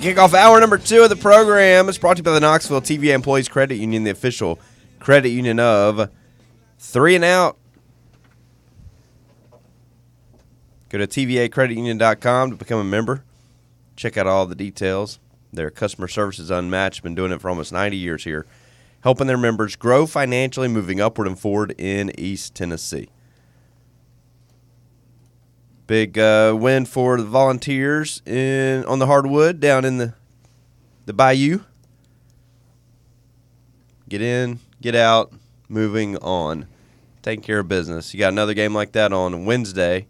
Kick off hour number two of the program. It's brought to you by the Knoxville TVA Employees Credit Union, the official credit union of Three and Out. Go to tvacreditunion.com to become a member. Check out all the details. Their customer service is unmatched. Been doing it for almost 90 years here, helping their members grow financially, moving upward and forward in East Tennessee. Big uh, win for the Volunteers in on the hardwood down in the the Bayou. Get in, get out, moving on, taking care of business. You got another game like that on Wednesday.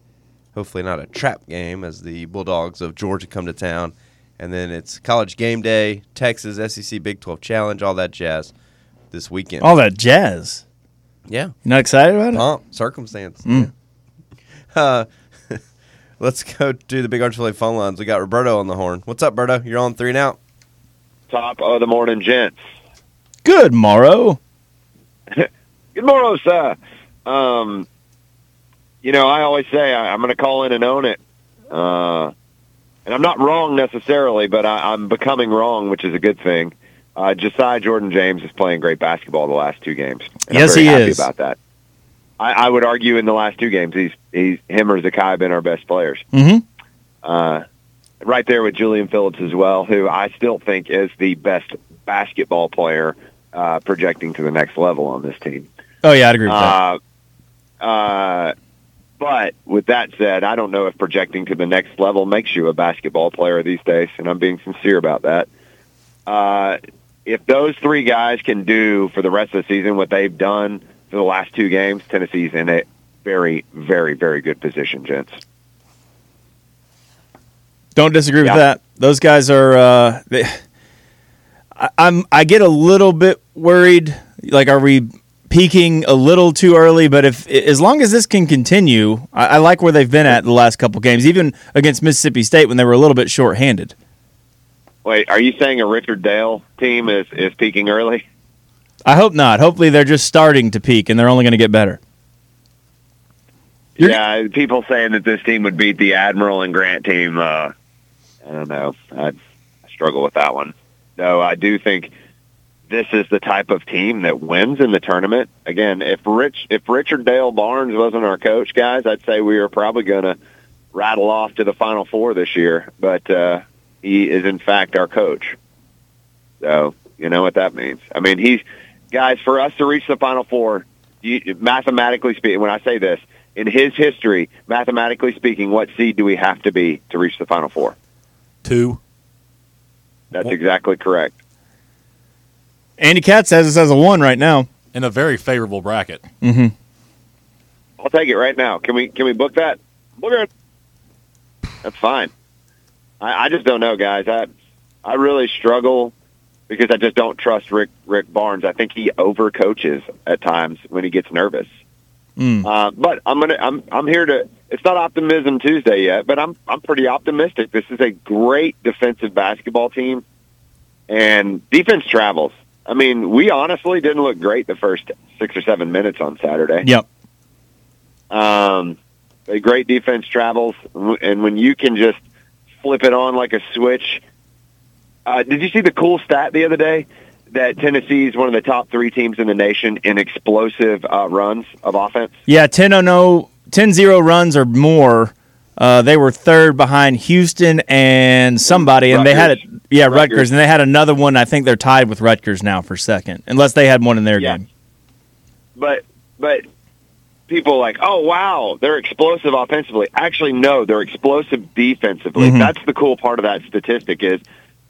Hopefully not a trap game as the Bulldogs of Georgia come to town. And then it's college game day, Texas, SEC Big 12 Challenge, all that jazz this weekend. All that jazz. Yeah. You not excited about it? Pump, circumstance. Yeah. Uh, let's go to the Big Orange Philly phone lines. We got Roberto on the horn. What's up, Berto? You're on three and out. Top of the morning, gents. Good, Morrow. Good morrow, sir. Um, you know, I always say I, I'm going to call in and own it. Uh, and I'm not wrong necessarily, but I, I'm becoming wrong, which is a good thing. Uh, Josiah Jordan James is playing great basketball the last two games. And Yes, I'm very he happy is. about that. I, I would argue in the last two games, he's he's him or Zakai have been our best players. Mm-hmm. Uh, right there with Julian Phillips as well, who I still think is the best basketball player uh, projecting to the next level on this team. Oh yeah, I'd agree with that. Uh, uh, but with that said, I don't know if projecting to the next level makes you a basketball player these days, and I'm being sincere about that. Uh, if those three guys can do for the rest of the season what they've done for the last two games, Tennessee's in a very, very, very good position, gents. Don't disagree Yeah. with that. Those guys are. Uh, they, I, I'm. I get a little bit worried. Like, are we peaking a little too early? But if as long as this can continue, I, I like where they've been at the last couple games, even against Mississippi State when they were a little bit shorthanded. Wait, are you saying a Richard Dale team is, is peaking early? I hope not. Hopefully, they're just starting to peak and they're only going to get better. You're- yeah, people saying that this team would beat the Admiral and Grant team. Uh, I don't know. I, I struggle with that one. No, I do think this is the type of team that wins in the tournament. Again, if Rich, if Richard Dale Barnes wasn't our coach, guys, I'd say we were probably going to rattle off to the Final Four this year. But uh, he is in fact our coach. So you know what that means. I mean, he's guys for us to reach the Final Four. You, mathematically speaking, when I say this, in his history, mathematically speaking, what seed do we have to be to reach the Final Four? Two. That's exactly correct. Andy Katz has us as a one right now. In a very favorable bracket. Mm-hmm. I'll take it right now. Can we can we book that? Book it. That's fine. I, I just don't know, guys. I I really struggle because I just don't trust Rick Rick Barnes. I think he overcoaches at times when he gets nervous. Mm. Uh, but I'm gonna I'm I'm here to. It's not optimism Tuesday yet, but I'm I'm pretty optimistic. This is a great defensive basketball team, and defense travels. I mean, we honestly didn't look great the first six or seven minutes on Saturday. Yep. Um, a great defense travels, and when you can just flip it on like a switch. Uh, did you see the cool stat the other day that Tennessee is one of the top three teams in the nation in explosive uh, runs of offense? Yeah, 10 0 10-0 runs or more. Uh, they were third behind Houston and somebody, and they had it. Yeah, Rutgers. Rutgers. and they had another one. I think they're tied with Rutgers now for second, unless they had one in their Yeah. game. But but people are like, oh wow, they're explosive offensively. Actually, no, they're explosive defensively. Mhm. That's the cool part of that statistic is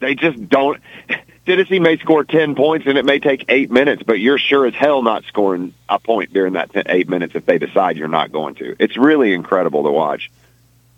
they just don't. Tennessee may score ten points and it may take eight minutes, but you're sure as hell not scoring a point during that 10, eight minutes if they decide you're not going to. It's really incredible to watch.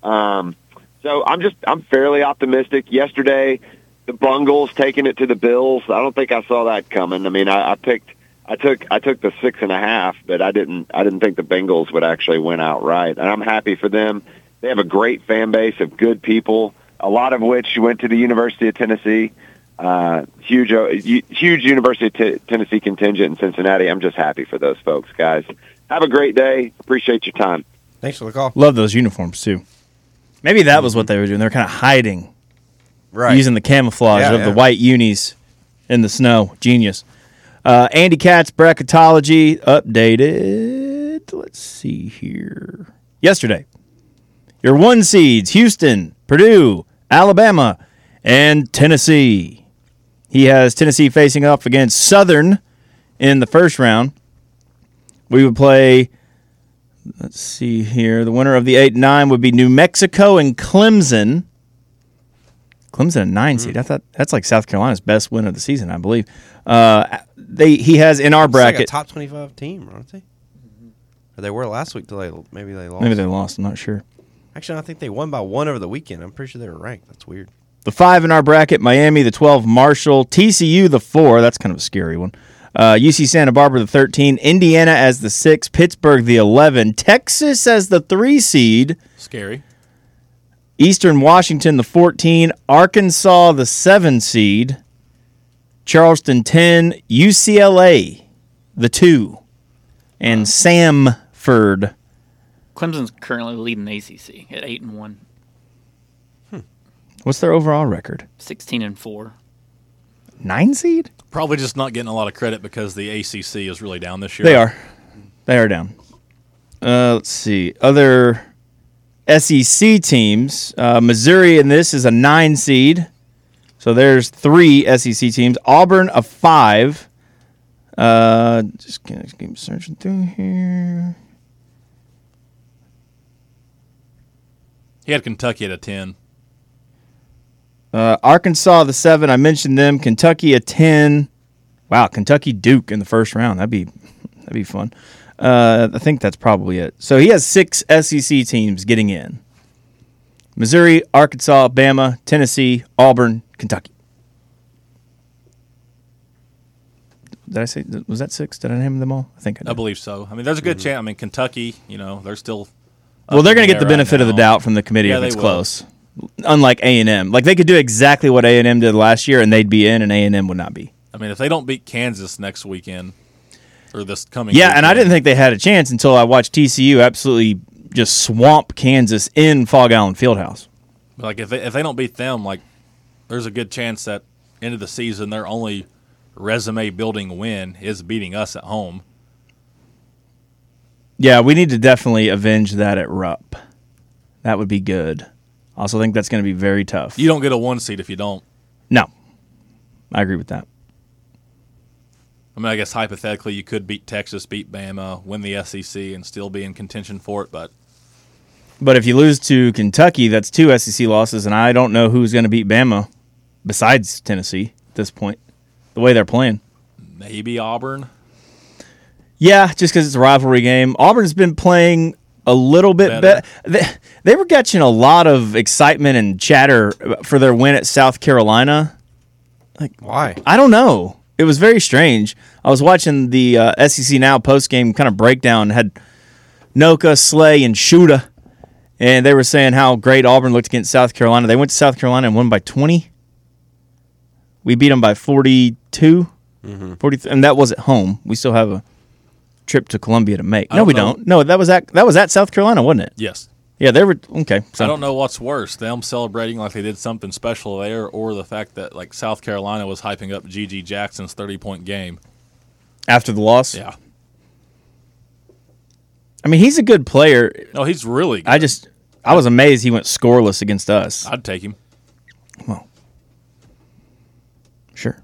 Um, so I'm just I'm fairly optimistic. Yesterday, the Bungles taking it to the Bills. I don't think I saw that coming. I mean, I, I picked I took I took the six and a half, but I didn't I didn't think the Bengals would actually win outright, and I'm happy for them. They have a great fan base of good people, a lot of which went to the University of Tennessee. Uh, huge, uh, huge University of T- Tennessee contingent in Cincinnati. I'm just happy for those folks, guys. Have a great day. Appreciate your time. Thanks for the call. Love those uniforms too. Maybe that was what they were doing. They were kind of hiding Right. using the camouflage Yeah, of the white unis in the snow. Genius. Uh, Andy Katz bracketology updated. Let's see here. Yesterday, your one seeds: Houston, Purdue, Alabama, and Tennessee. He has Tennessee facing off against Southern in the first round. We would play. Let's see here. The winner of the eight nine would be New Mexico and Clemson. Clemson a nine seed. I thought that's like South Carolina's best win of the season, I believe. Uh, they he has in our It's like a bracket. top twenty-five team, aren't they? Or they were last week till they maybe they lost. maybe they lost. I'm not sure. Actually, I think they won by one over the weekend. I'm pretty sure they were ranked. That's weird. The five in our bracket: Miami, the twelve, Marshall, TCU, the four. That's kind of a scary one. Uh, UC Santa Barbara, the thirteen, Indiana as the six, Pittsburgh the eleven, Texas as the three seed, Scary. Eastern Washington the fourteen, Arkansas the seven seed, Charleston ten, UCLA the two, and Samford. Clemson's currently leading the ACC at eight and one, What's their overall record? 16 and four. Nine seed? Probably just not getting a lot of credit because the ACC is really down this year. They are. They are down. Uh, let's see. Other SEC teams. Uh, Missouri in this is a nine seed. So there's three SEC teams. Auburn a five. Uh, just gonna keep searching through here. He had Kentucky at a 10. Uh, Arkansas the seven. I mentioned them. Kentucky a ten. Wow, Kentucky Duke in the first round. That'd be that'd be fun. Uh, I think that's probably it. So he has six SEC teams getting in: Missouri, Arkansas, Bama, Tennessee, Auburn, Kentucky. Did I say was that six? Did I name them all? I think I did. I believe so. I mean, there's a good chance. I mean, Kentucky, you know, they're still. Well, they're going to get the right benefit of the doubt from the committee Yeah, if it's close. Unlike A and M, like they could do exactly what A and M did last year, and they'd be in, and A and M would not be. I mean, if they don't beat Kansas next weekend or this coming, Yeah, and I didn't think they had a chance until I watched TCU absolutely just swamp Kansas in Phog Allen Fieldhouse. like if they if they don't beat them, like there's a good chance that end of the season their only resume building win is beating us at home. Yeah, we need to definitely avenge that at Rupp. That would be good. Also think that's going to be very tough. You don't get a one seed if you don't. no, I agree with that. I mean, I guess hypothetically you could beat Texas, beat Bama, win the SEC, and still be in contention for it. But But if you lose to Kentucky, that's two SEC losses, and I don't know who's going to beat Bama besides Tennessee at this point. The way they're playing. maybe Auburn. Yeah, just because it's a rivalry game. Auburn's been playing a little bit better. Better. They, they were catching a lot of excitement and chatter for their win at South Carolina. Like why? I don't know. It was very strange. I was watching the uh, SEC Now post game kind of breakdown. Had Noka, Slay, and Shuda, and they were saying how great Auburn looked against South Carolina. They went to South Carolina and won by twenty. We beat them by 42, 43 and that was at home. We still have a trip to Columbia to make. I No, don't we know. don't. No, that was at that was at South Carolina, wasn't it? Yes. Yeah, they were okay. So I don't know what's worse, them celebrating like they did something special there, or the fact that like South Carolina was hyping up GG Jackson's thirty point game. after the loss. Yeah. I mean, he's a good player. No, he's really. Good. I just I was amazed he went scoreless against us. I'd take him. Well, sure,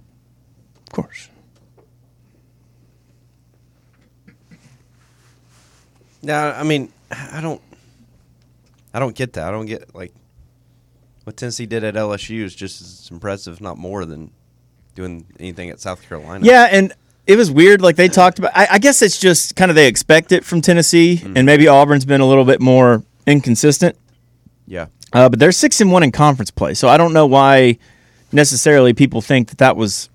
of course. Yeah, I mean, I don't, I don't get that. I don't get like what Tennessee did at LSU is just as impressive, not more, than doing anything at South Carolina. Yeah, and it was weird. Like they talked about. I, I guess it's just kind of they expect it from Tennessee, and maybe Auburn's been a little bit more inconsistent. yeah. Uh, but they're six and one in conference play, so I don't know why necessarily people think that that was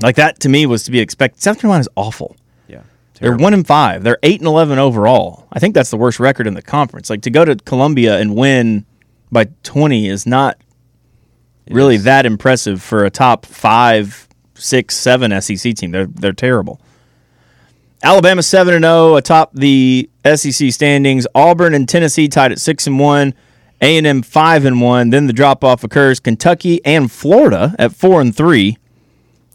like that. To me, was to be expected. South Carolina's awful. Yeah. They're one and five. They're eight and eleven overall. I think that's the worst record in the conference. Like to go to Columbia and win by twenty is not really is. that impressive for a top five, six, seven SEC team. They're they're terrible. Alabama seven and zero atop the SEC standings. Auburn and Tennessee tied at six and one. A and M five and one. Then the drop off occurs. Kentucky and Florida at four and three.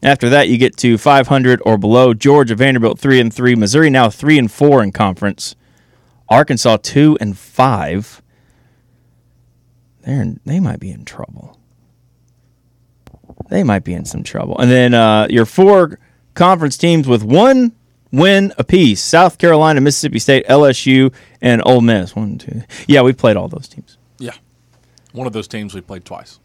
After that, you get to 500 or below. Georgia, Vanderbilt three and three. Missouri now three and four in conference. Arkansas two and five. They're in, they might be in trouble. They might be in some trouble. And then uh, your four conference teams with one win apiece: South Carolina, Mississippi State, LSU, and Ole Miss. One, two. Yeah, we played all those teams. Yeah. One of those teams we played twice.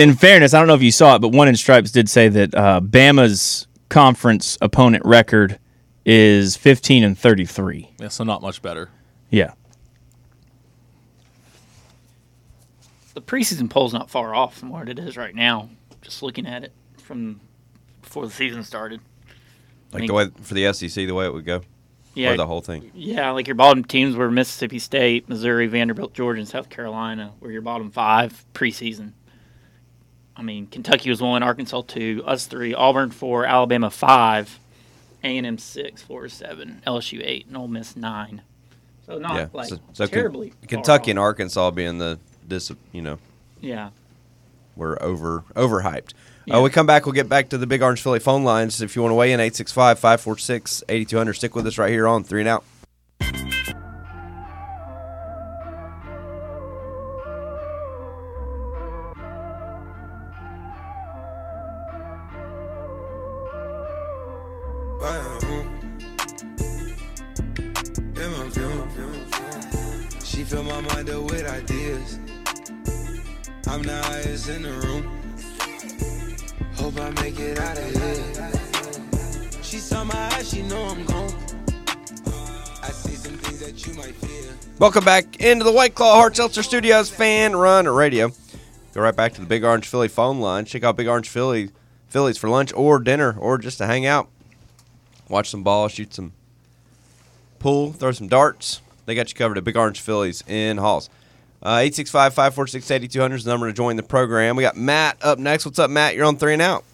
In fairness, I don't know if you saw it, but one in stripes did say that uh, Bama's conference opponent record is 15 and 33. Yeah, so not much better. Yeah. The preseason poll's not far off from what it is right now. Just looking at it from before the season started. Like the way for the SEC, the way it would go, Yeah, or the whole thing. yeah. Like your bottom teams were Mississippi State, Missouri, Vanderbilt, Georgia, and South Carolina. Were your bottom five preseason. I mean, Kentucky was one, Arkansas two, us three, Auburn four, Alabama five, A and M six, Florida seven, LSU eight, and Ole Miss nine. So not yeah. like so, so terribly. Kentucky and. Arkansas being the dis, you know, Yeah. we're over overhyped. Yeah. Uh, we come back, we'll get back to the Big Orange Philly phone lines. If you want to weigh in, 865 546 8200. Stick with us right here on Three and Out. Welcome back into the White Claw Hard Seltzer Studios fan run radio. Go right back to the Big Orange Philly phone line. Check out Big Orange Philly Phillies for lunch or dinner or just to hang out. Watch some ball, shoot some pool, throw some darts. They got you covered at Big Orange Phillies in Halls. Uh, 865 546 8200 is the number to join the program. We got Matt up next. What's up, Matt? You're on three and out.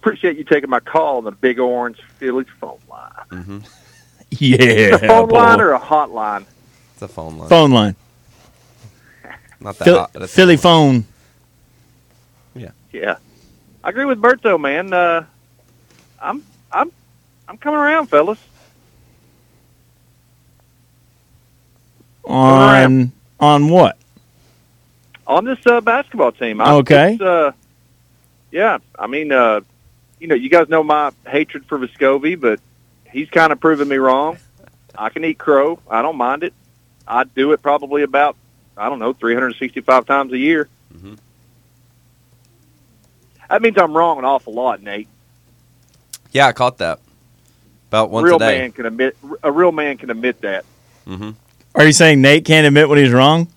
Appreciate you taking my call on the Big Orange Phillies phone line. Yeah. a phone boy. line or a hotline? It's a phone line. phone line. Not that Phil- hot. That's Philly phone. Yeah, Yeah. I agree with Berto, man. Uh, I'm I'm I'm coming around, fellas. On on what? on this uh, basketball team. I, Okay. it's, Uh, yeah, I mean, uh, you know, you guys know my hatred for Vescovi, but he's kind of proven me wrong. I can eat crow. I don't mind it. I do it probably about I don't know 365 times a year. Mhm. That means I'm wrong an awful lot, Nate. Yeah, I caught that. About A once real a day. man can admit. A real man can admit that. hmm Are you saying Nate can't admit when he's wrong?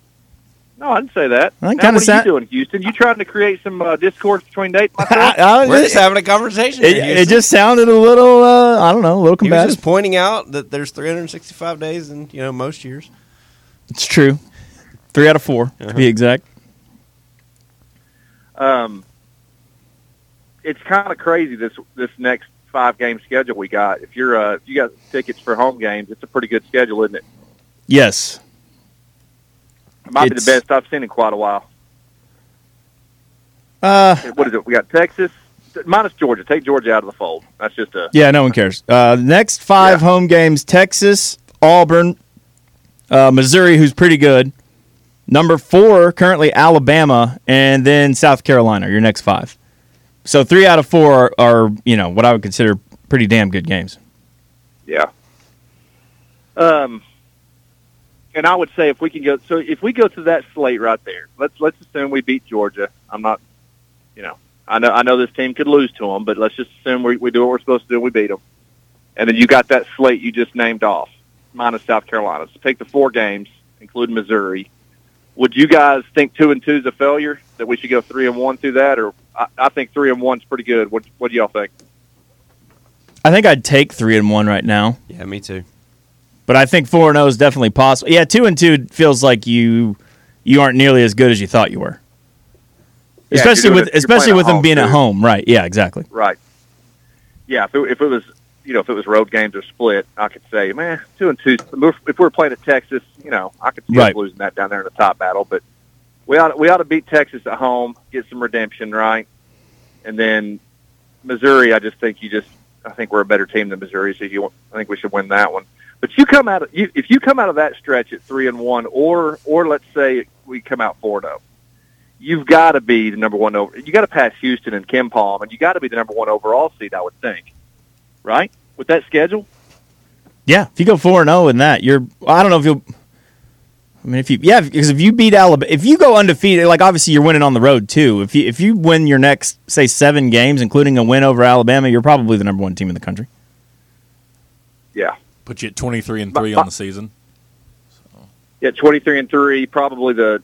No, I didn't say that. I Now, what are sa- you doing, Houston? You trying to create some uh, discourse between Nate and myself? I- We're just having a conversation. it, it just sounded a little, uh, I don't know, a little He was combative. just pointing out that there's 365 days in you know most years. It's true. Three out of 4 to Uh-huh. be exact. um, it's kind of crazy this this next five game schedule we got. If you're uh, if you got tickets for home games, it's a pretty good schedule, isn't it? Yes. It might It's- be the best I've seen in quite a while. Uh, What is it? We got Texas minus Georgia. Take Georgia out of the fold. That's just a yeah, no one cares. Uh, next five Yeah. home games Texas, Auburn, uh, Missouri, who's pretty good. Number four, currently Alabama, and then South Carolina, your next five. So three out of four are, are you know, what I would consider pretty damn good games. yeah. Um, and I would say if we can go, so if we go to that slate right there, let's let's assume we beat Georgia. I'm not, you know, I know I know this team could lose to them, but let's just assume we, we do what we're supposed to do. and We beat them, and then you got that slate you just named off, minus South Carolina. So take the four games, including Missouri. Would you guys think two and two is a failure? That we should go three and one through that, or I, I think three and one's pretty good. What what do y'all think? I think I'd take three and one right now, Yeah, me too. but I think four and zero is definitely possible. Yeah, two and two feels like you you aren't nearly as good as you thought you were, Yeah, especially with it- especially with them home, being at home. Right? Yeah, exactly. Right. Yeah, if it, if it was you know, if it was road games or split, I could say, man, two and two. If we were playing at Texas, you know, I could see Right. us losing that down there in the top battle. But we ought we ought to beat Texas at home, get some redemption, right? And then Missouri, I just think you just I think we're a better team than Missouri, so you I think we should win that one. But you come out of you if you come out of that stretch at three and one, or or let's say we come out four and zero, you've got to be the number one over. You got to pass Houston and KenPom, and you got to be the number one overall seed. I would think, right? With that schedule, Yeah, if you go four and zero in that, you're. I don't know if you'll. I mean, if you yeah, because if you beat Alabama, if you go undefeated, like obviously you're winning on the road too. If you if you win your next say seven games, including a win over Alabama, you're probably the number one team in the country. yeah, Put you at 23 and 3 but- on the season. yeah, twenty three and three, probably the.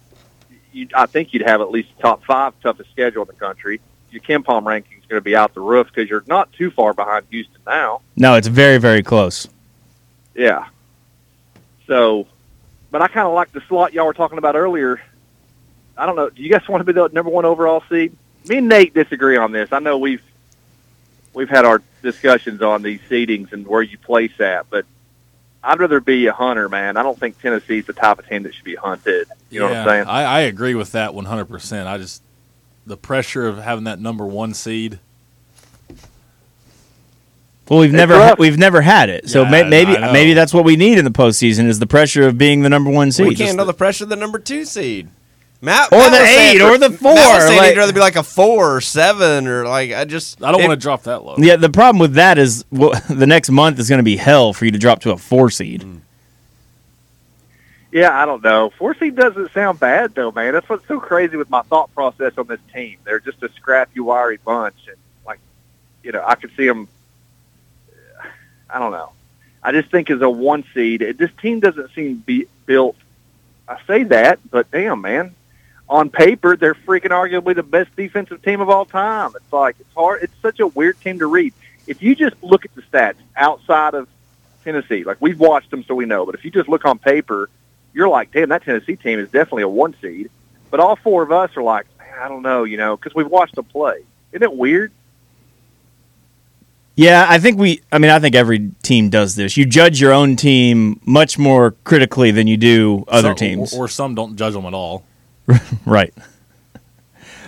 You, I think you'd have at least top five toughest schedule in the country. Your KenPom ranking is going to be out the roof because you're not too far behind Houston now. No, it's very very close. Yeah. So, but I kind of like the slot y'all were talking about earlier. I don't know. Do you guys want to be the number one overall seed? Me and Nate disagree on this. I know we've we've had our discussions on these seedings and where you place at, but I'd rather be a hunter, man. I don't think Tennessee's the type of team that should be hunted. You know what I'm saying? I, I agree with that 100%. I just, the pressure of having that number one seed. Well, we've It's never rough. we've never had it, so Yeah, may, maybe maybe that's what we need in the postseason is the pressure of being the number one seed. we can't Just handle the pressure of the number two seed. Matt, Or Matt the eight, or the Matt was four, saying like- he'd rather be like a four or seven or like I just. I don't want to drop that low. Yeah, the problem with that is well, the next month is going to be hell for you to drop to a four seed. Mm. Yeah, I don't know. Four seed doesn't sound bad though, man. That's what's so crazy with my thought process on this team. They're just a scrappy, wiry bunch, and like, you know, I could see them. I don't know. I just think as a one seed, it, this team doesn't seem be built. I say that, but damn, man, on paper they're freaking arguably the best defensive team of all time. It's like it's hard. It's such a weird team to read. If you just look at the stats outside of Tennessee, like we've watched them, so we know. But if you just look on paper, you're like, damn, that Tennessee team is definitely a one seed. But all four of us are like, man, I don't know, you know, because we've watched them play. Isn't it weird? Yeah, I think we. I mean, I think every team does this. You judge your own team much more critically than you do other Some- teams, Or, or some don't judge them at all. right?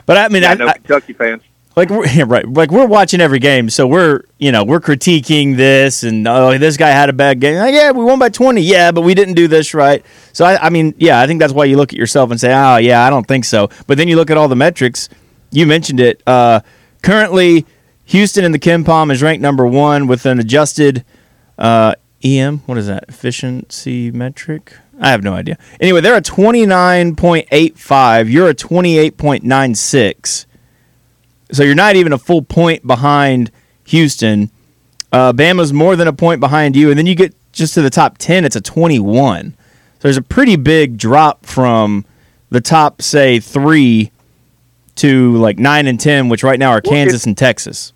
But I mean, I I, know Kentucky fans. Like we're, right, like we're watching every game, so we're you know we're critiquing this and oh this guy had a bad game. Like, yeah, we won by twenty. Yeah, but we didn't do this right. So I, I mean, yeah, I think that's why you look at yourself and say, oh yeah, I don't think so. But then you look at all the metrics. You mentioned it. Uh, currently, Houston in the KenPom is ranked number one with an adjusted uh, EM. What is that? Efficiency metric. I have no idea. Anyway, they're a twenty nine point eight five. You're a twenty eight point nine six. So you're not even a full point behind Houston. Uh, Bama's more than a point behind you, and then you get just to the top ten. It's a 21. So there's a pretty big drop from the top, say three, to like nine and ten, which right now are Well, Kansas if- and Texas.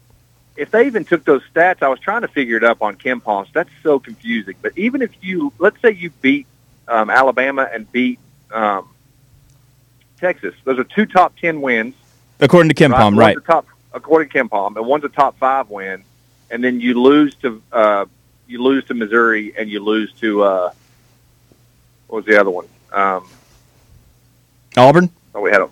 If they even took those stats, I was trying to figure it up on KenPoms. That's so confusing. But even if you, let's say you beat um, Alabama and beat um, Texas, those are two top ten wins. According to KenPom, right? top, according to KenPom, and one's a top five win, and then you lose to uh, you lose to Missouri and you lose to uh, what was the other one? Um, Auburn. oh, we had a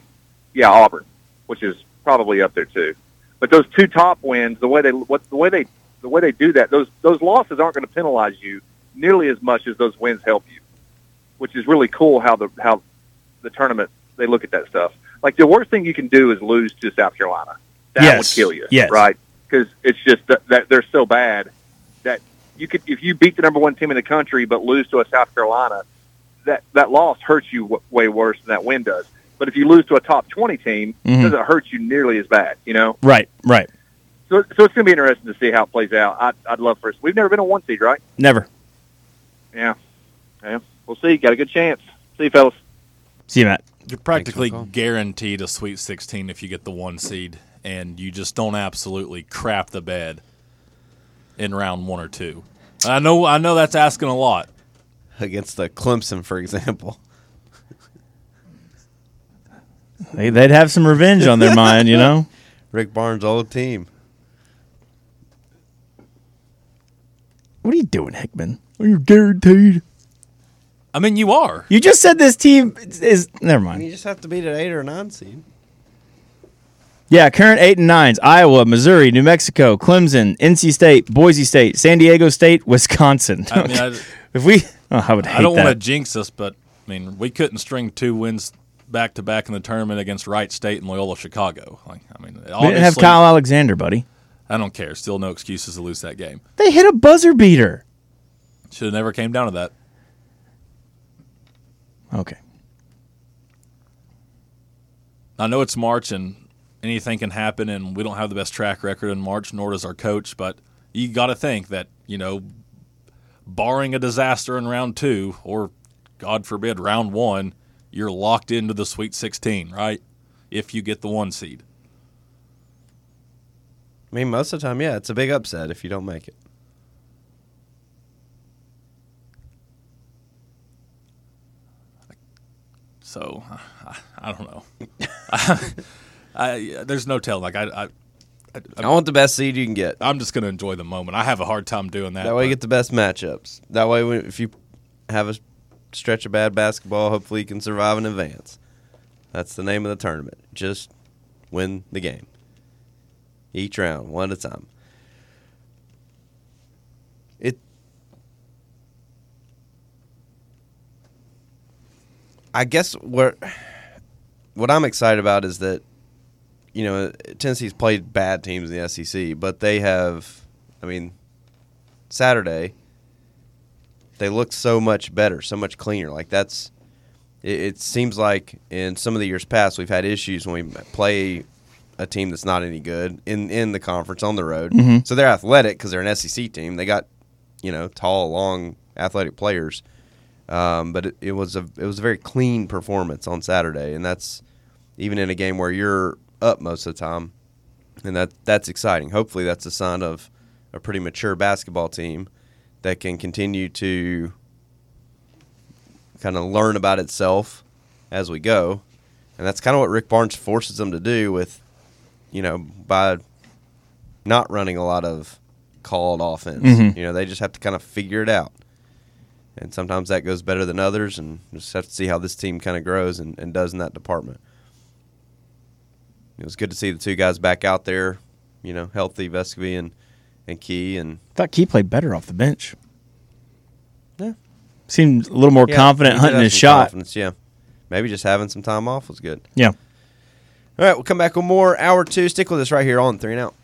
yeah Auburn, which is probably up there too. But those two top wins, the way they what the way they the way they do that, those those losses aren't going to penalize you nearly as much as those wins help you, which is really cool. How the how the tournament they look at that stuff. Like the worst thing you can do is lose to South Carolina. That Yes. would kill you, Yes. right? Because it's just that, that they're so bad that you could if you beat the number one team in the country but lose to a South Carolina, that that loss hurts you w- way worse than that win does. But if you lose to a top twenty team, Mhm. it doesn't hurt you nearly as bad. You know, Right, right. so so it's going to be interesting to see how it plays out. I'd, I'd love for us. We've never been a one seed, right? Never. Yeah, yeah. We'll see. Got a good chance. See you, fellas. See you, Matt. You're practically Thanks for the call. guaranteed a Sweet 16 if you get the one seed, and you just don't absolutely crap the bed in round one or two. I know, I know that's asking a lot. against the Clemson, for example. They, they'd have some revenge on their mind, you know. Rick Barnes' old team. What are you doing, Hickman? Are you guaranteed? I mean, you are. You just said this team is. Never mind. you just have to beat an eight or a nine seed. Yeah, current eight and nines: Iowa, Missouri, New Mexico, Clemson, NC State, Boise State, San Diego State, Wisconsin. I mean, I, if we, oh, I would hate I don't want to jinx us, but I mean, we couldn't string two wins back to back in the tournament against Wright State and Loyola Chicago. Like, I mean, we didn't have Kyle Alexander, buddy. I don't care. Still no excuses to lose that game. They hit a buzzer beater. Should have never came down to that. Okay. I know it's March and anything can happen, and we don't have the best track record in March, nor does our coach. But you got to think that you know, barring a disaster in round two, or God forbid, round one, you're locked into the Sweet 16, right? If you get the one seed. I mean, most of the time, yeah, it's a big upset if you don't make it. So I, I don't know. I, there's no telling. Like I, I, I want the best seed you can get. I'm just gonna enjoy the moment. I have a hard time doing that. That way, you get the best matchups. That way, if you have a stretch of bad basketball, hopefully you can survive in advance. That's the name of the tournament. Just win the game. Each round, one at a time. I guess what what I'm excited about is that you know Tennessee's played bad teams in the SEC, but they have. I mean, Saturday, they looked so much better, so much cleaner. Like that's, it, it seems like in some of the years past we've had issues when we play a team that's not any good in in the conference on the road. Mm-hmm. So they're athletic because they're an SEC team. They got, you know, tall, long, athletic players. Um, but it, it was a it was a very clean performance on Saturday, and that's even in a game where you're up most of the time, and that that's exciting. Hopefully, that's a sign of a pretty mature basketball team that can continue to kind of learn about itself as we go, and that's kind of what Rick Barnes forces them to do with, you know, by not running a lot of called offense. Mhm. You know, they just have to kind of figure it out. And sometimes that goes better than others, and just have to see how this team kind of grows and, and does in that department. It was good to see the two guys back out there, you know, healthy, Vescovi and, and Key. And thought Key played better off the bench. Yeah. Seemed a little more Yeah, confident hunting his shot. confidence, yeah. Maybe just having some time off was good. Yeah. All right, we'll come back with more hour two. Stick with us right here on Three and Out.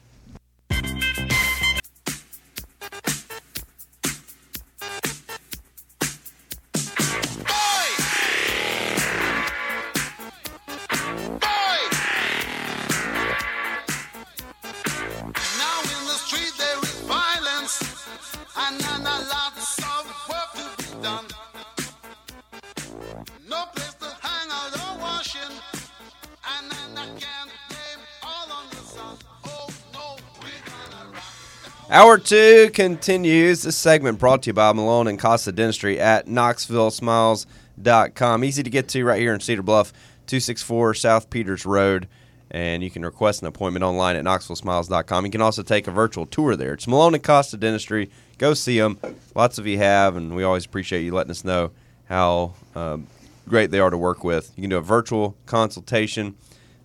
Hour two continues. This segment brought to you by Malone and Costa Dentistry at KnoxvilleSmiles.com. Easy to get to right here in Cedar Bluff, 264 South Peters Road. And you can request an appointment online at KnoxvilleSmiles.com. You can also take a virtual tour there. It's Malone and Costa Dentistry. Go see them. Lots of you have, and we always appreciate you letting us know how um, great they are to work with. You can do a virtual consultation.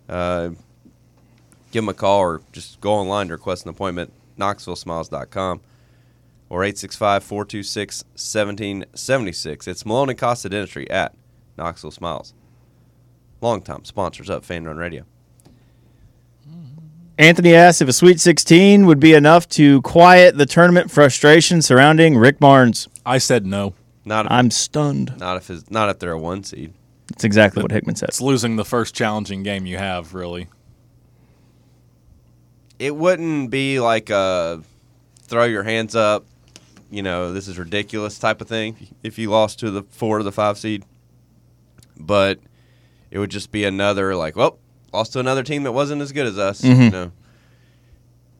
Uh, give them a call or just go online to request an appointment, knoxvillesmiles.com or 865-426-1776. It's Malone and Costa Dentistry at Knoxville Smiles. Longtime sponsors of Fan Run Radio. Anthony asked if a Sweet 16 would be enough to quiet the tournament frustration surrounding Rick Barnes. I said no. Not if, I'm stunned. not if it's, not if they're a one seed. That's exactly what Hickman said. It's losing the first challenging game you have, really. It wouldn't be like a throw your hands up, you know, this is ridiculous type of thing if you lost to the four or the five seed. But it would just be another like, well, lost to another team that wasn't as good as us. You Mhm.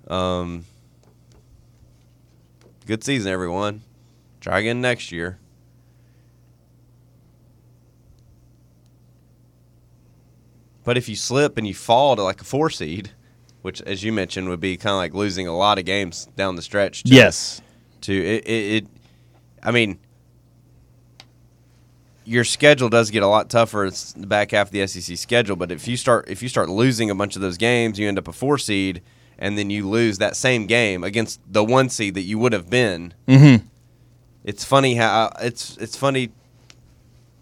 know. Um, good season, everyone. Try again next year. But if you slip and you fall to like a four seed, which, as you mentioned, would be kind of like losing a lot of games down the stretch. To, Yes. To It, it, it I mean, your schedule does get a lot tougher. It's the back half of the SEC schedule, but if you start if you start losing a bunch of those games, you end up a four seed, and then you lose that same game against the one seed that you would have been. Mm-hmm. It's funny how it's it's funny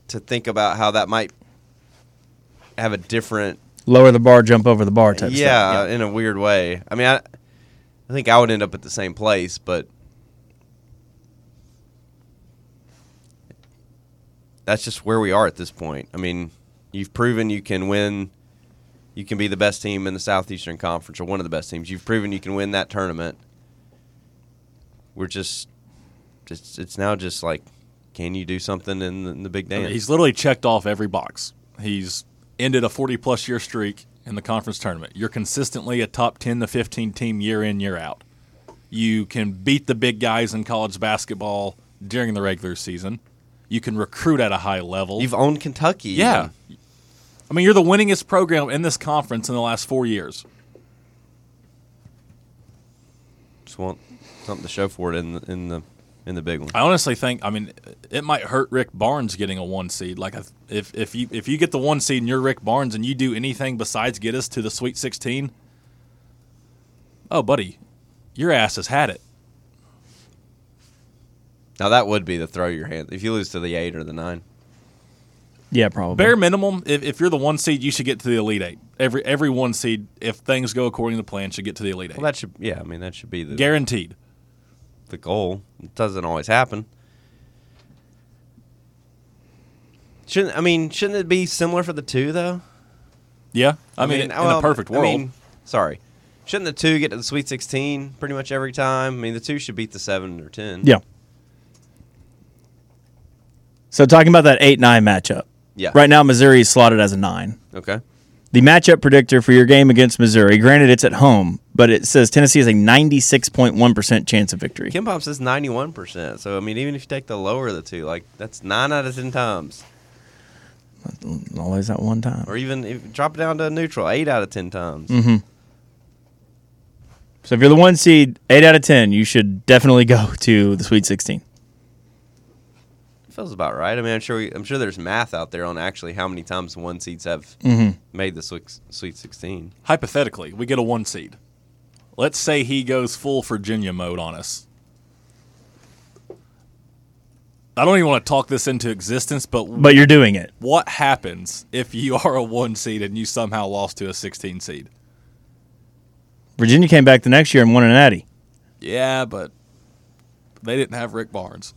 to think about how that might have a different Lower the bar, jump over the bar type. yeah, stuff. in a weird way. I mean, I, I think I would end up at the same place, but that's just where we are at this point. I mean, you've proven you can win. You can be the best team in the Southeastern Conference, or one of the best teams. You've proven you can win that tournament. We're just, just it's now just like, can you do something in the, in the big I mean, dance? he's literally checked off every box. He's ended a 40 plus year streak in the conference tournament. You're consistently a top 10 to 15 team year in, year out. You can beat the big guys in college basketball during the regular season. You can recruit at a high level. You've owned Kentucky. yeah. even. I mean, you're the winningest program in this conference in the last four years. just want something to show for it in the in the in the big one. I honestly think, I mean, it might hurt Rick Barnes getting a one seed. Like, if if you if you get the one seed and you're Rick Barnes and you do anything besides get us to the Sweet 16, oh, buddy, your ass has had it. Now that would be the throw your hand if you lose to the eight or the nine. yeah, probably. Bare minimum, if, if you're the one seed, you should get to the Elite Eight. Every every one seed, if things go according to plan, should get to the Elite Eight. Well, that should yeah. I mean that should be the Guaranteed. The goal. It doesn't always happen. Shouldn't I mean shouldn't it be similar for the two though? Yeah, I, mean, in well, a perfect I world, mean, sorry, shouldn't the two get to the Sweet Sixteen pretty much every time? I mean the two should beat the seven or ten. Yeah. So talking about that eight nine matchup. Yeah. Right now, Missouri is slotted as a nine. Okay. The matchup predictor for your game against Missouri, granted it's at home, but it says Tennessee has a 96.1% chance of victory. KenPom says ninety one percent. So I mean even if you take the lower of the two, like that's nine out of ten times. Always at one time. Or even if drop it down to neutral, eight out of ten times. Mm-hmm. So if you're the one seed, 8 out of 10, you should definitely go to the Sweet 16. Feels about right. I mean, I'm sure we, I'm sure there's math out there on actually how many times one seeds have Mhm. made the Sweet, Sweet 16. hypothetically, we get a one seed. Let's say he goes full Virginia mode on us. I don't even want to talk this into existence, but But you're doing it. what happens if you are a one seed and you somehow lost to a 16 seed? Virginia came back the next year and won an Natty. Yeah, but they didn't have Rick Barnes.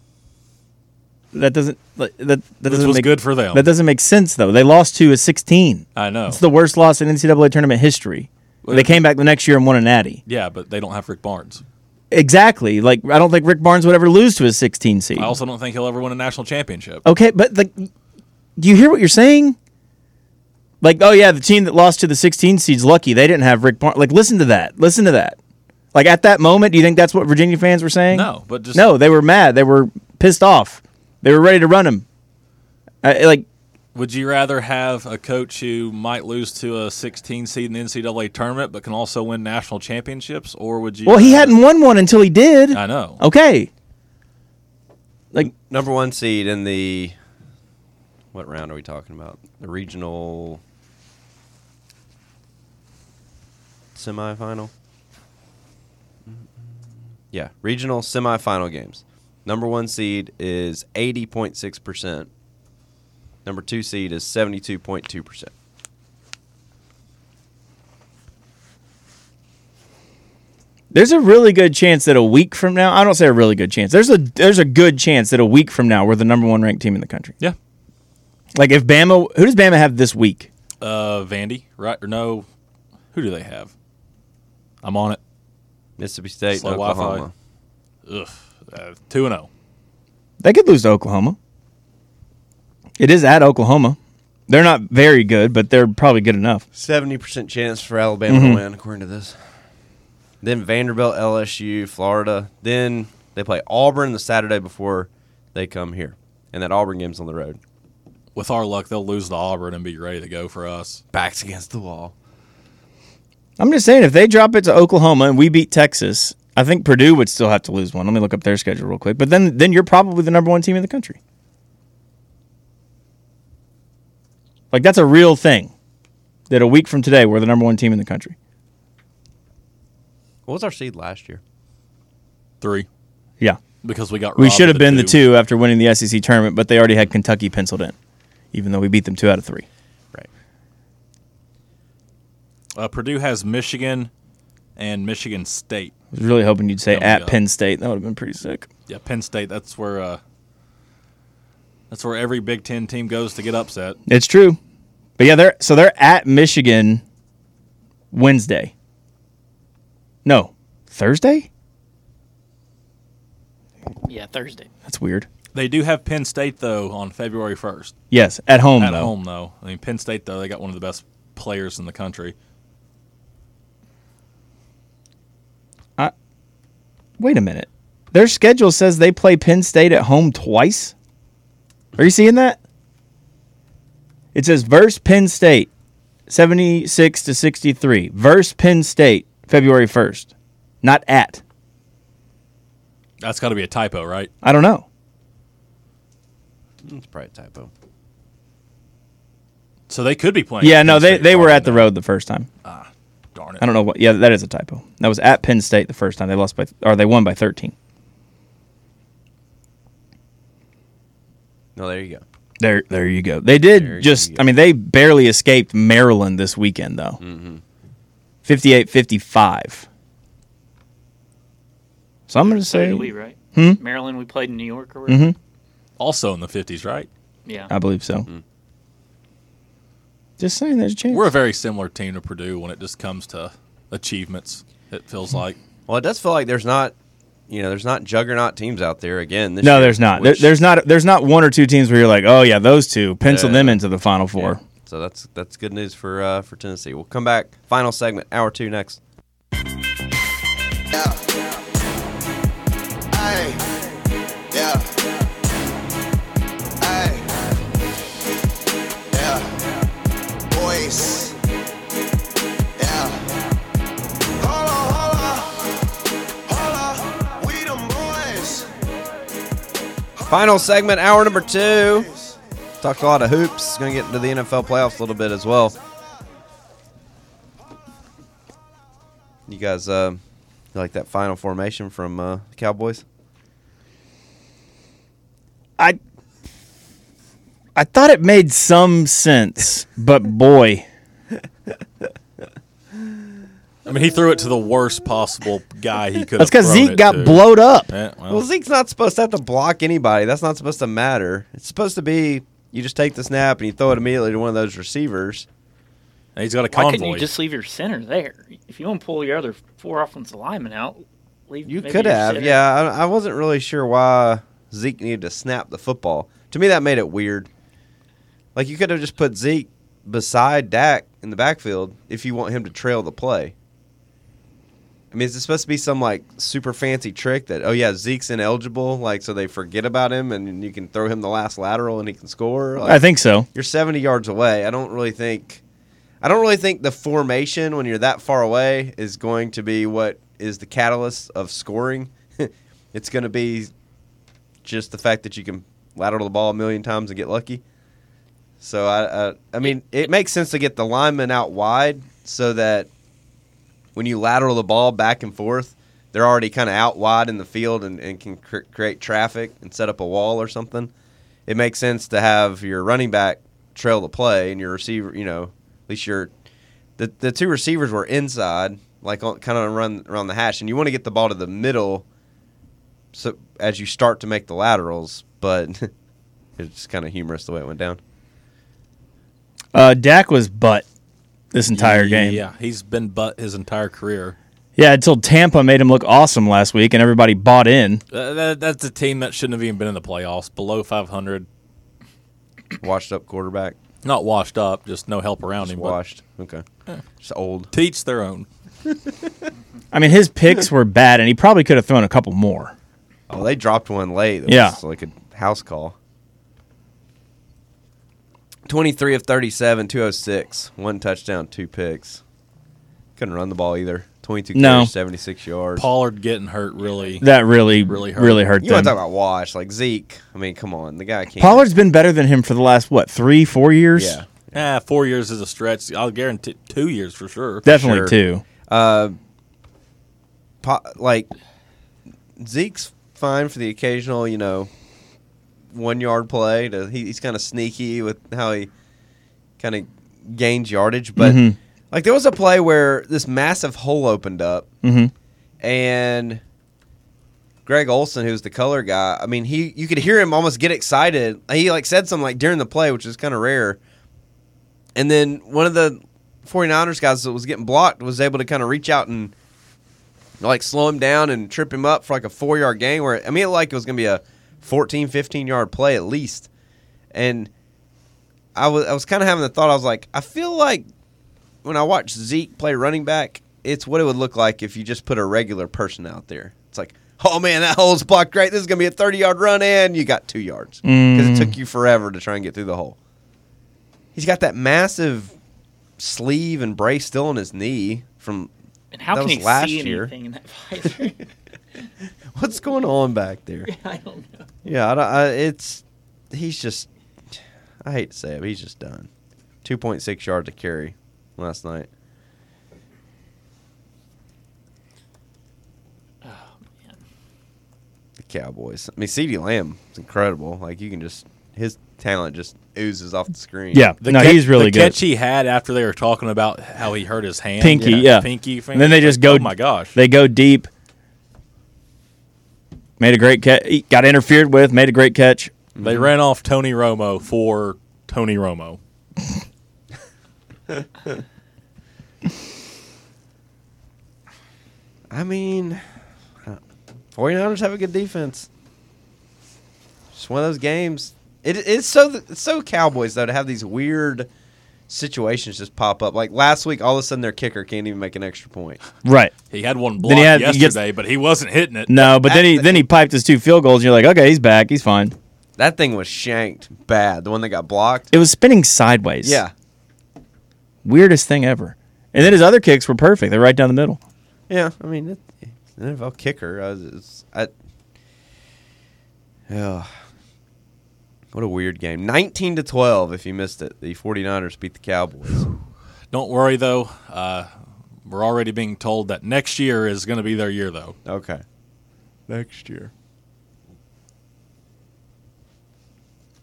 That doesn't that that This doesn't was make good for them. That doesn't make sense though. They lost to a 16. I know. It's the worst loss in NCAA tournament history. Well, they came back the next year and won a Natty. Yeah, but they don't have Rick Barnes. Exactly. Like I don't think Rick Barnes would ever lose to a 16 seed. I also don't think he'll ever win a national championship. Okay, but like, do you hear what you're saying? Like, oh yeah, the team that lost to the 16 seeds lucky they didn't have Rick Barnes. Like, listen to that. Listen to that. Like at that moment, do you think that's what Virginia fans were saying? No, but just no, they were mad. They were pissed off. They were ready to run him. I, like, Would you rather have a coach who might lose to a 16 seed in the NCAA tournament but can also win national championships, or would you? well, he hadn't won one until he did. I know. Okay. Like, Number one seed in the. What round are we talking about? The regional semifinal? Yeah, regional semifinal games. Number one seed is 80.6%. Number two seed is 72.2%. there's a really good chance that a week from now, I don't say a really good chance. There's a there's a good chance that a week from now we're the number one ranked team in the country. Yeah. Like if Bama, who does Bama have this week? Uh, Vandy, right? Or no? Who do they have? I'm on it. Mississippi State, Slow and Oklahoma. Ugh, uh, two and zero. They could lose to Oklahoma. It is at Oklahoma. They're not very good, but they're probably good enough. 70% chance for Alabama Mhm. to win, according to this. Then Vanderbilt, LSU, Florida. Then they play Auburn the Saturday before they come here. And that Auburn game's on the road. With our luck, they'll lose to Auburn and be ready to go for us. Backs against the wall. I'm just saying, if they drop it to Oklahoma and we beat Texas, I think Purdue would still have to lose one. Let me look up their schedule real quick. But then then you're probably the number one team in the country. Like that's a real thing. That a week from today we're the number one team in the country. What was our seed last year? Three Yeah. because we got. We should of have been the two after winning the SEC tournament, but they already had Kentucky penciled in, even though we beat them two out of three. Right. Uh, Purdue has Michigan and Michigan State. I was really hoping you'd say at up. Penn State. That would have been pretty sick. Yeah, Penn State. That's where. Uh, that's where every Big Ten team goes to get upset. It's true. But yeah, they're so they're at Michigan Wednesday. No, Thursday? Yeah, Thursday. That's weird. They do have Penn State though on February first. Yes, at home At though. home though, I mean Penn State though they got one of the best players in the country. Wait a minute. Their schedule says they play Penn State at home twice. Are you seeing that? It says verse Penn State, 76 to 63. Verse Penn State, February 1st. Not at. That's got to be a typo, right? I don't know. It's probably a typo. So they could be playing. Yeah, no, Penn they, they were at the road the first time. Ah. Darn it! I don't know what. Yeah, that is a typo. That was at Penn State the first time they lost by, or they won by 13. No, there you go. There, there you go. They did There just. I mean, they barely escaped Maryland this weekend, though. Mm-hmm. 58-55. So I'm going to say, did we, right? Hmm? Maryland, we played in New York or whatever. Mhm. Also in the fifties, right? Yeah. I believe so. Mm. Just saying, there's a chance. We're a very similar team to Purdue when it just comes to achievements. It feels like. Well, it does feel like there's not, you know, there's not juggernaut teams out there again. This no, year, there's not. There, which- there's not. There's not one or two teams where you're like, oh yeah, those two pencil Yeah. them into the final four. Yeah. So that's that's good news for uh, for Tennessee. We'll come back. Final segment, hour two next. Final segment, hour number two. Talked a lot of hoops. Going to get into the NFL playoffs a little bit as well. You guys, uh, like that final formation from uh, the Cowboys? I I thought it made some sense, but boy, I mean, he threw it to the worst possible guy he could. that's because Zeke it got to. blowed up. Yeah, well, Well, Zeke's not supposed to have to block anybody. That's not supposed to matter. It's supposed to be you just take the snap and you throw it immediately to one of those receivers. he's got a convoy. Why couldn't you just leave your center there? If you want to pull your other four offensive linemen out, leave. You maybe could your have, center. yeah. I, I wasn't really sure why Zeke needed to snap the football. To me, that made it weird. Like you could have just put Zeke beside Dak in the backfield if you want him to trail the play. I mean, is it supposed to be some like super fancy trick that oh yeah Zeke's ineligible, like so they forget about him and you can throw him the last lateral and he can score? Like, I think so. you're 70 yards away. I don't really think I don't really think the formation when you're that far away is going to be what is the catalyst of scoring. it's going to be just the fact that you can lateral the ball a million times and get lucky. So I I, I mean it makes sense to get the lineman out wide so that when you lateral the ball back and forth, they're already kind of out wide in the field and, and can cr- create traffic and set up a wall or something. It makes sense to have your running back trail the play and your receiver, you know, at least your the the two receivers were inside, like kind of run around the hash, and you want to get the ball to the middle, so as you start to make the laterals. But it's kind of humorous the way it went down. Uh, Dak was butt this entire game. Yeah, he's been butt his entire career. Yeah, until Tampa made him look awesome last week, and everybody bought in. Uh, that, that's a team that shouldn't have even been in the playoffs. Below 500, Washed up quarterback, not washed up, just no help around just him. but washed. Okay, just old. Teach their own. I mean, his picks were bad, and he probably could have thrown a couple more. Oh, they dropped one late. It Yeah. was like a house call. 23 of 37, 206. One touchdown, two picks. Couldn't run the ball either. 22 No. carries, 76 yards. Pollard getting hurt really. That really, Really really hurt. hurt, you want to them. talk about wash like Zeke? I mean, come on, the guy can't. Pollard's been better than him for the last what three, four years. yeah. Ah, four years is a stretch. I'll guarantee two years for sure. definitely sure. two. Uh, po- like Zeke's fine for the occasional, you know, one yard play. To, he, he's kind of sneaky with how he kind of gains yardage, but Mhm. like there was a play where this massive hole opened up, Mhm. and Greg Olsen, who's the color guy, I mean, he you could hear him almost get excited. He like said something like during the play, which is kind of rare. And then one of the 49ers guys that was getting blocked was able to kind of reach out and like slow him down and trip him up for like a four yard gain where I mean it like it was gonna be a 14, 15 yard play at least. And I was I was kind of having the thought I was like I feel like when I watch Zeke play running back, it's what it would look like if you just put a regular person out there. It's like, oh man, that hole's blocked great. This is gonna be a thirty yard run, and you got two yards because Mm. it took you forever to try and get through the hole. He's got that massive sleeve and brace still on his knee from And how That can was he last see year. anything in that visor? what's going on back there. I don't know. Yeah, I, don't- I, it's he's just. I hate to say it, but he's just done. Two point six yards to carry last night. Oh man. The Cowboys. I mean, CeeDee Lamb is incredible. Like you can just his talent just oozes off the screen. Yeah, The no, catch- he's really the good. catch he had after they were talking about how he hurt his hand. Pinky, yeah. Pinky. And then they just finger. go. Oh my gosh. They go deep. Made a great catch. Got interfered with. Made a great catch. They mm-hmm. ran off Tony Romo for Tony Romo. I mean, uh, 49ers have a good defense. Just one of those games. It, it's so it's so Cowboys though to have these weird situations just pop up. Like last week, all of a sudden their kicker can't even make an extra point. Right. He had one Then he had- he gets- yesterday, but he wasn't hitting it. No, but then he then he piped his two field goals. and You're like, okay, he's back. He's fine. That thing was shanked bad. The one that got blocked. It was spinning sideways. Yeah, Weirdest thing ever. And then his other kicks were perfect. They're right down the middle. yeah. I mean, it, it's an NFL kicker. Uh, I was, it's, I, yeah. What a weird game. 19 to 12 if you missed it. The 49ers beat the Cowboys. Don't worry though. Uh, we're already being told that next year is going to be their year though. Okay. Next year.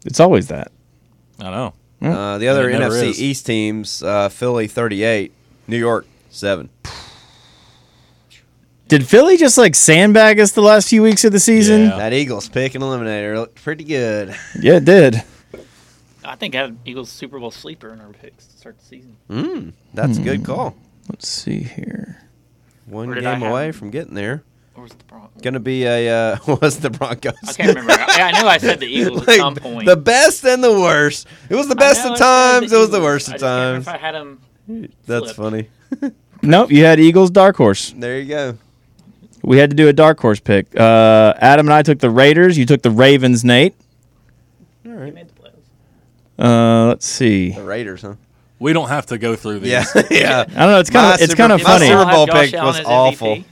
It's always that. I know. Uh, the other NFC is. East teams, uh, Philly 38, New York 7. Did Philly just like sandbag us the last few weeks of the season? Yeah. That Eagles pick and eliminator looked pretty good. Yeah, it did. I think I had Eagles Super Bowl sleeper in our picks to start the season. Mm, that's a good call. Let's see here. One Where did I game have away from getting there. Or was it the Broncos? Going to be a, uh, what's the Broncos? I can't remember. I, I knew I said the Eagles at some point. The best and the worst. It was the best of I times. It was the Eagles. worst I of just can't times. If I had them, That's flipped. funny. Nope, you had Eagles dark horse. There you go. We had to do a dark horse pick. Uh, Adam and I took the Raiders. You took the Ravens, Nate. All they right. made the playoffs. Uh, let's see. The Raiders, huh? We don't have to go through these. Yeah. yeah. I don't know. It's kind of it's kind of funny. my funny. Super I'll Bowl pick was awful.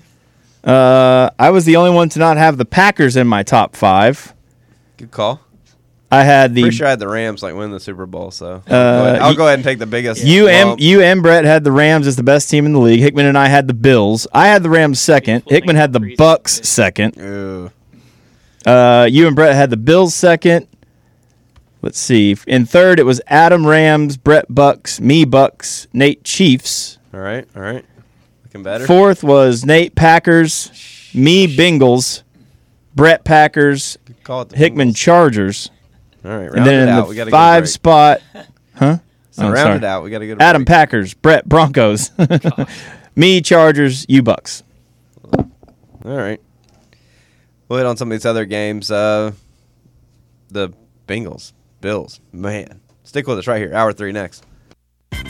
Uh, I was the only one to not have the Packers in my top five. Good call. I had the Pretty sure I had the Rams like win the Super Bowl, so Uh, I'll y- go ahead and take the biggest. you and you and Brett had the Rams as the best team in the league. Hickman and I had the Bills. I had the Rams second. Hickman had the Bucks second. Uh, you and Brett had the Bills second. Let's see. In third, it was Adam Rams, Brett Bucks, me Bucks, Nate Chiefs. All right, all right. Looking better. Fourth was Nate Packers, me Bengals, Brett Packers, Good call at Hickman Bengals. Chargers, All right, round and then it in out. We got the to five spot, huh? So Oh, round sorry. it out. We got to go. To Adam break. Packers, Brett Broncos, me Chargers, you Bucks. All right. We'll hit on some of these other games. Uh, the Bengals, Bills. Man, stick with us right here. Hour three next.